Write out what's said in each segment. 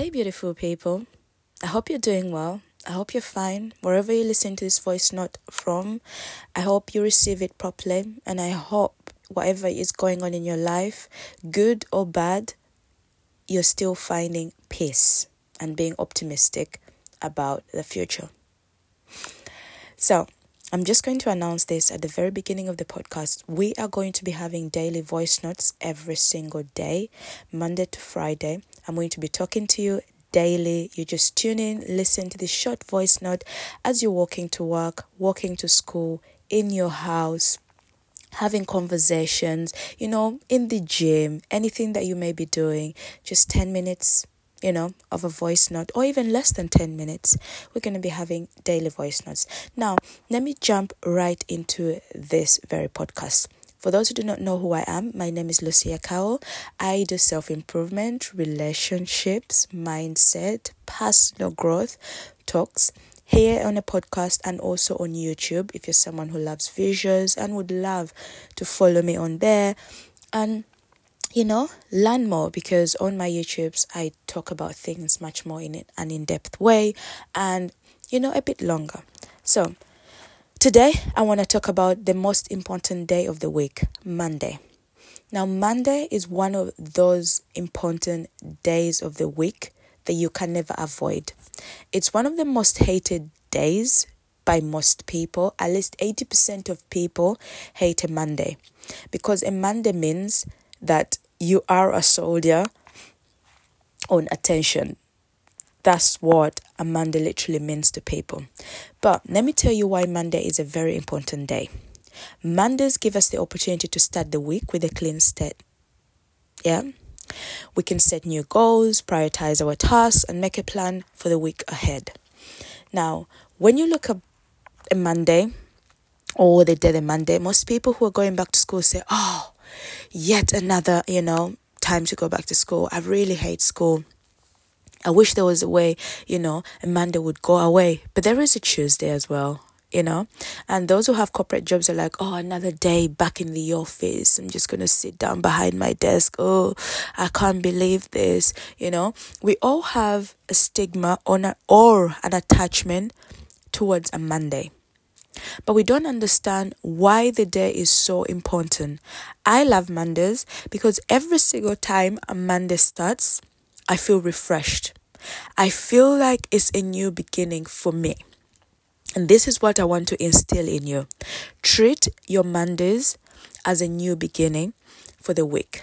Hey, beautiful people. I hope you're doing well. I hope you're fine. Wherever you listen to this voice note from, I hope you receive it properly. And I hope whatever is going on in your life, good or bad, you're still finding peace and being optimistic about the future. So, I'm just going to announce this at the very beginning of the podcast. We are going to be having daily voice notes every single day, Monday to Friday. I'm going to be talking to you daily. You just tune in, listen to the short voice note as you're walking to work, walking to school, in your house, having conversations, you know, in the gym, anything that you may be doing, just 10 minutes, you know, of a voice note, or even less than 10 minutes, we're going to be having daily voice notes. Now, let me jump right into this very podcast. For those who do not know who I am, my name is Lucy Akao. I do self improvement, relationships, mindset, personal growth talks here on a podcast and also on YouTube if you're someone who loves visuals and would love to follow me on there. And you know, learn more because on my YouTubes I talk about things much more in an in depth way and, you know, a bit longer. So, today I want to talk about the most important day of the week, Monday. Now, Monday is one of those important days of the week that you can never avoid. It's one of the most hated days by most people. At least 80% of people hate a Monday because a Monday means that you are a soldier on attention. That's what a Monday literally means to people. But let me tell you why Monday is a very important day. Mondays give us the opportunity to start the week with a clean state. Yeah? We can set new goals, prioritize our tasks, and make a plan for the week ahead. Now, when you look at a Monday or the day of Monday, most people who are going back to school say, Oh, yet another, you know, time to go back to school. I really hate school. I wish there was a way, you know, Amanda would go away. But there is a Tuesday as well, you know. And those who have corporate jobs are like, oh, another day back in the office. I'm just going to sit down behind my desk. Oh, I can't believe this, you know. We all have a stigma on a, or an attachment towards a Monday but we don't understand why the day is so important. I love Mondays because every single time a Monday starts, I feel refreshed. I feel like it's a new beginning for me. And this is what I want to instill in you. Treat your Mondays as a new beginning for the week.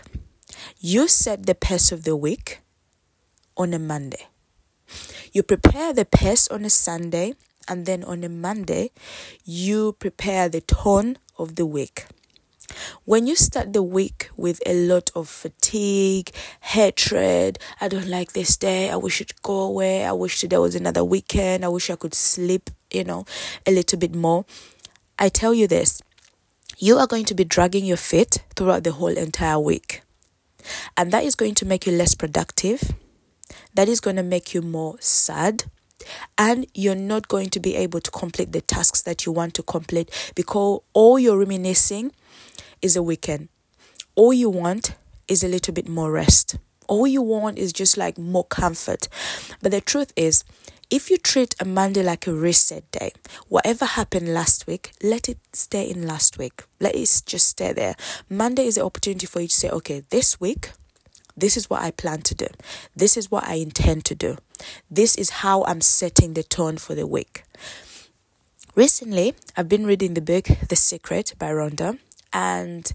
You set the pace of the week on a Monday. You prepare the pace on a Sunday and then on a Monday, you prepare the tone of the week. When you start the week with a lot of fatigue, hatred, I don't like this day, I wish it go away, I wish there was another weekend, I wish I could sleep, you know, a little bit more. I tell you this you are going to be dragging your feet throughout the whole entire week. And that is going to make you less productive. That is going to make you more sad and you're not going to be able to complete the tasks that you want to complete because all you're reminiscing is a weekend. All you want is a little bit more rest. All you want is just like more comfort. But the truth is, if you treat a Monday like a reset day, whatever happened last week, let it stay in last week. Let it just stay there. Monday is the opportunity for you to say, okay, this week, this is what I plan to do. This is what I intend to do. This is how I'm setting the tone for the week. Recently, I've been reading the book The Secret by Rhonda, and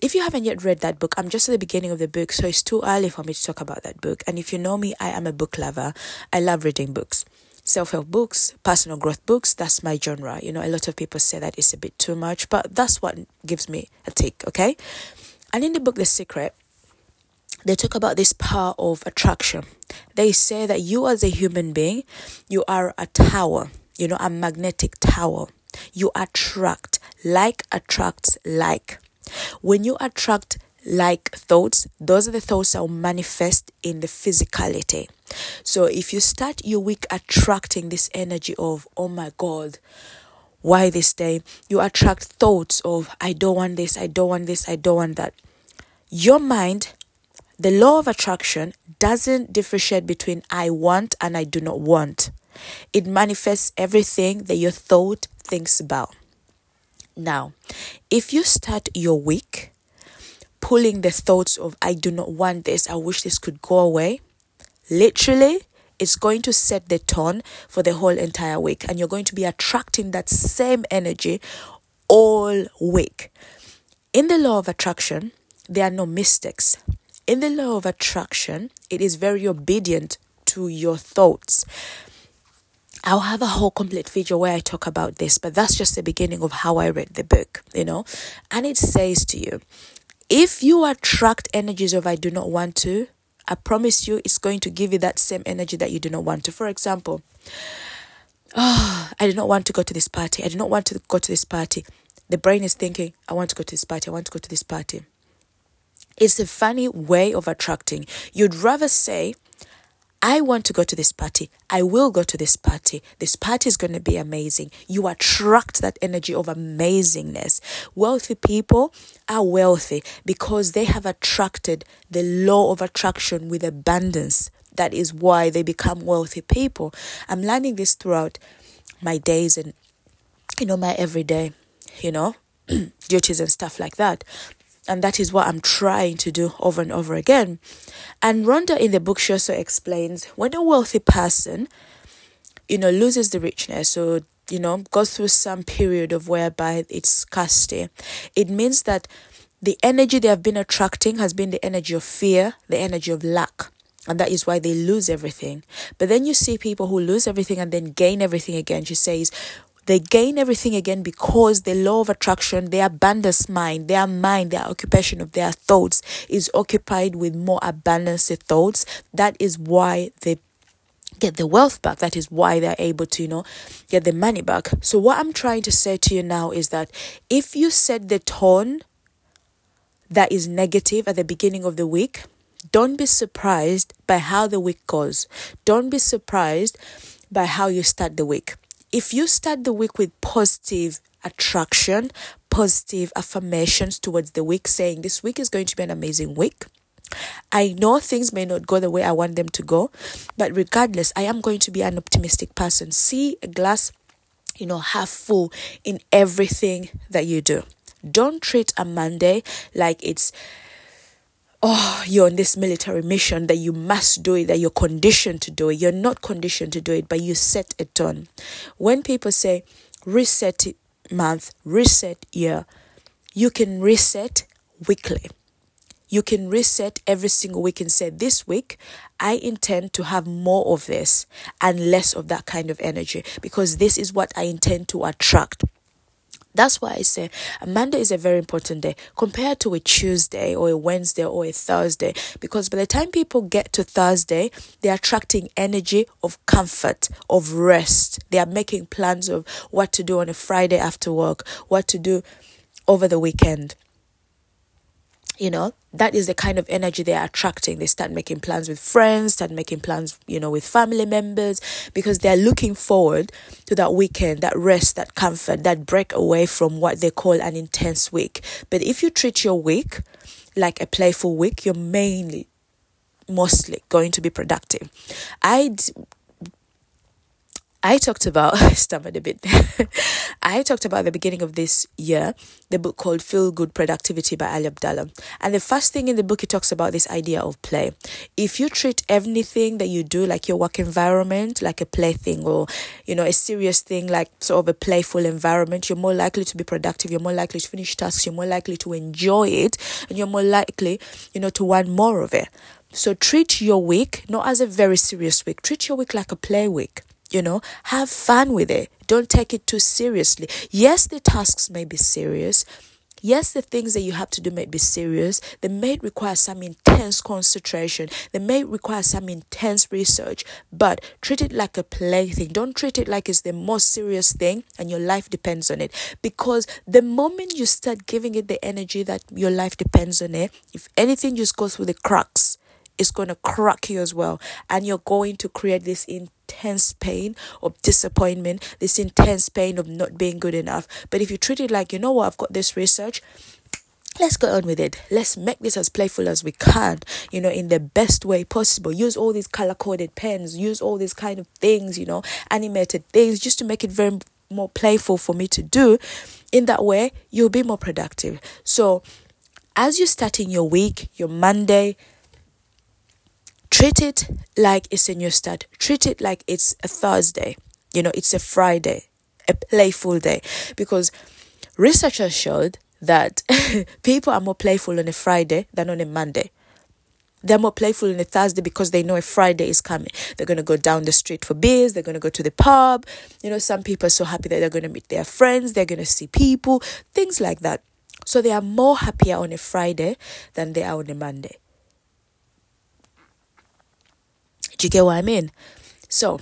if you haven't yet read that book, I'm just at the beginning of the book, so it's too early for me to talk about that book. And if you know me, I am a book lover. I love reading books. Self help books, personal growth books, that's my genre. You know, a lot of people say that it's a bit too much, but that's what gives me a tick, okay? And in the book The Secret, they talk about this power of attraction. They say that you, as a human being, you are a tower, you know, a magnetic tower. You attract, like attracts like. When you attract like thoughts, those are the thoughts that will manifest in the physicality. So if you start your week attracting this energy of, oh my God, why this day? You attract thoughts of, I don't want this, I don't want this, I don't want that. Your mind the law of attraction doesn't differentiate between I want and I do not want. It manifests everything that your thought thinks about. Now, if you start your week pulling the thoughts of, I do not want this, I wish this could go away, literally, it's going to set the tone for the whole entire week. And you're going to be attracting that same energy all week. In the law of attraction, there are no mistakes. In the law of attraction, it is very obedient to your thoughts. I'll have a whole complete video where I talk about this, but that's just the beginning of how I read the book, you know. And it says to you, if you attract energies of I do not want to, I promise you it's going to give you that same energy that you do not want to. For example, oh, I do not want to go to this party. I do not want to go to this party. The brain is thinking, I want to go to this party. I want to go to this party. It's a funny way of attracting. You'd rather say, I want to go to this party. I will go to this party. This party is going to be amazing. You attract that energy of amazingness. Wealthy people are wealthy because they have attracted the law of attraction with abundance. That is why they become wealthy people. I'm learning this throughout my days and, you know, my everyday, you know, duties and stuff like that and that is what I'm trying to do over and over again. And Rhonda in the book she also explains when a wealthy person, you know, loses the richness or you know goes through some period of whereby it's scarcity, it means that the energy they have been attracting has been the energy of fear, the energy of lack. And that is why they lose everything. But then you see people who lose everything and then gain everything again. She says, they gain everything again because the law of attraction, their abundance mind, their mind, their occupation of their thoughts is occupied with more abundance thoughts. That is why they get the wealth back. That is why they're able to, you know, get the money back. So, what I'm trying to say to you now is that if you set the tone that is negative at the beginning of the week, don't be surprised by how the week goes. Don't be surprised by how you start the week if you start the week with positive attraction, positive affirmations towards the week, saying this week is going to be an amazing week. I know things may not go the way I want them to go, but regardless, I am going to be an optimistic person. See a glass, you know, half full in everything that you do. Don't treat a Monday like it's oh, you're on this military mission that you must do it, that you're conditioned to do it. You're not conditioned to do it, but you set it on. When people say reset month, reset year, you can reset weekly. You can reset every single week and say, This week, I intend to have more of this and less of that kind of energy because this is what I intend to attract. That's why I say a Monday is a very important day compared to a Tuesday or a Wednesday or a Thursday. Because by the time people get to Thursday, they're attracting energy of comfort, of rest. They are making plans of what to do on a Friday after work, what to do over the weekend you know that is the kind of energy they are attracting. They start making plans with friends start making plans you know with family members because they're looking forward to that weekend that rest that comfort that break away from what they call an intense week. But if you treat your week like a playful week you're mainly mostly going to be productive. I I talked about, I stammered a bit. I talked about the beginning of this year, the book called Feel Good Productivity by Ali Abdaal. And the first thing in the book, it talks about this idea of play. If you treat anything that you do, like your work environment, like a plaything or, you know, a serious thing, like sort of a playful environment, you're more likely to be productive. You're more likely to finish tasks. You're more likely to enjoy it. And you're more likely, you know, to want more of it. So treat your week not as a very serious week. Treat your week like a play week you know have fun with it. Don't take it too seriously. Yes the tasks may be serious. Yes the things that you have to do may be serious. They may require some intense concentration. They may require some intense research. But treat it like a plaything. Don't treat it like it's the most serious thing and your life depends on it. Because the moment you start giving it the energy that your life depends on it if anything just goes through the cracks it's going to crack you as well. And you're going to create this intense intense pain of disappointment, this intense pain of not being good enough. But if you treat it like, you know what, I've got this research, let's go on with it. Let's make this as playful as we can, you know, in the best way possible. Use all these color coded pens, use all these kind of things, you know, animated things just to make it very more playful for me to do. In that way, you'll be more productive. So, as you're starting your week, your Monday, treat it like it's a new start. Treat it like it's a Thursday. You know, it's a Friday, a playful day. Because researchers showed that people are more playful on a Friday than on a Monday. They're more playful on a Thursday because they know a Friday is coming. They're going to go down the street for beers. They're going to go to the pub. You know, some people are so happy that they're going to meet their friends. They're going to see people, things like that. So they are more happier on a Friday than they are on a Monday. Do you get what I mean? So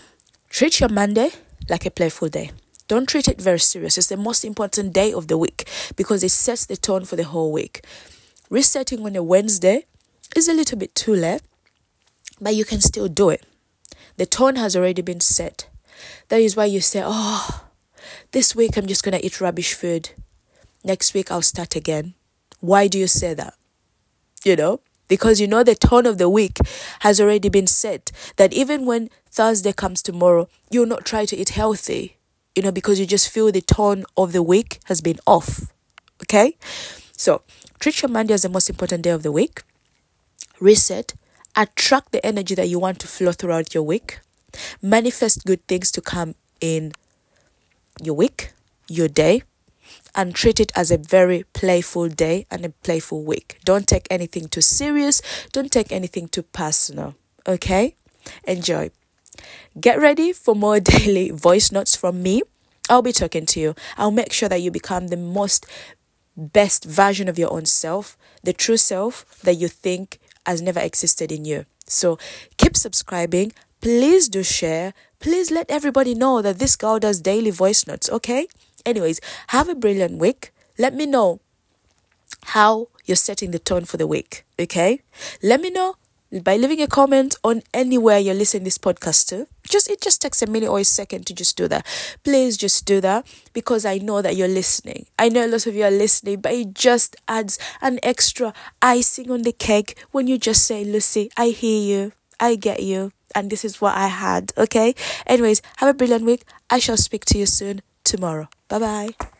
treat your Monday like a playful day. Don't treat it very serious. It's the most important day of the week because it sets the tone for the whole week. Resetting on a Wednesday is a little bit too late, but you can still do it. The tone has already been set. That is why you say, Oh, this week I'm just going to eat rubbish food. Next week I'll start again. Why do you say that? You know, because you know the tone of the week has already been set. That even when Thursday comes tomorrow, you'll not try to eat healthy you know, because you just feel the tone of the week has been off. Okay? So, treat your Monday as the most important day of the week. Reset. Attract the energy that you want to flow throughout your week. Manifest good things to come in your week, your day, and treat it as a very playful day and a playful week. Don't take anything too serious, don't take anything too personal. Okay? Enjoy. Get ready for more daily voice notes from me. I'll be talking to you. I'll make sure that you become the most best version of your own self, the true self that you think has never existed in you. So keep subscribing. Please do share. Please let everybody know that this girl does daily voice notes, okay? Anyways, have a brilliant week. Let me know how you're setting the tone for the week, okay? Let me know by leaving a comment on anywhere you're listening this podcast to. Just it just takes a minute or a second to just do that. Please just do that because I know that you're listening. I know a lot of you are listening, but it just adds an extra icing on the cake when you just say, Lucy, I hear you, I get you, and this is what I had. Okay? Anyways, have a brilliant week. I shall speak to you soon tomorrow. Bye bye.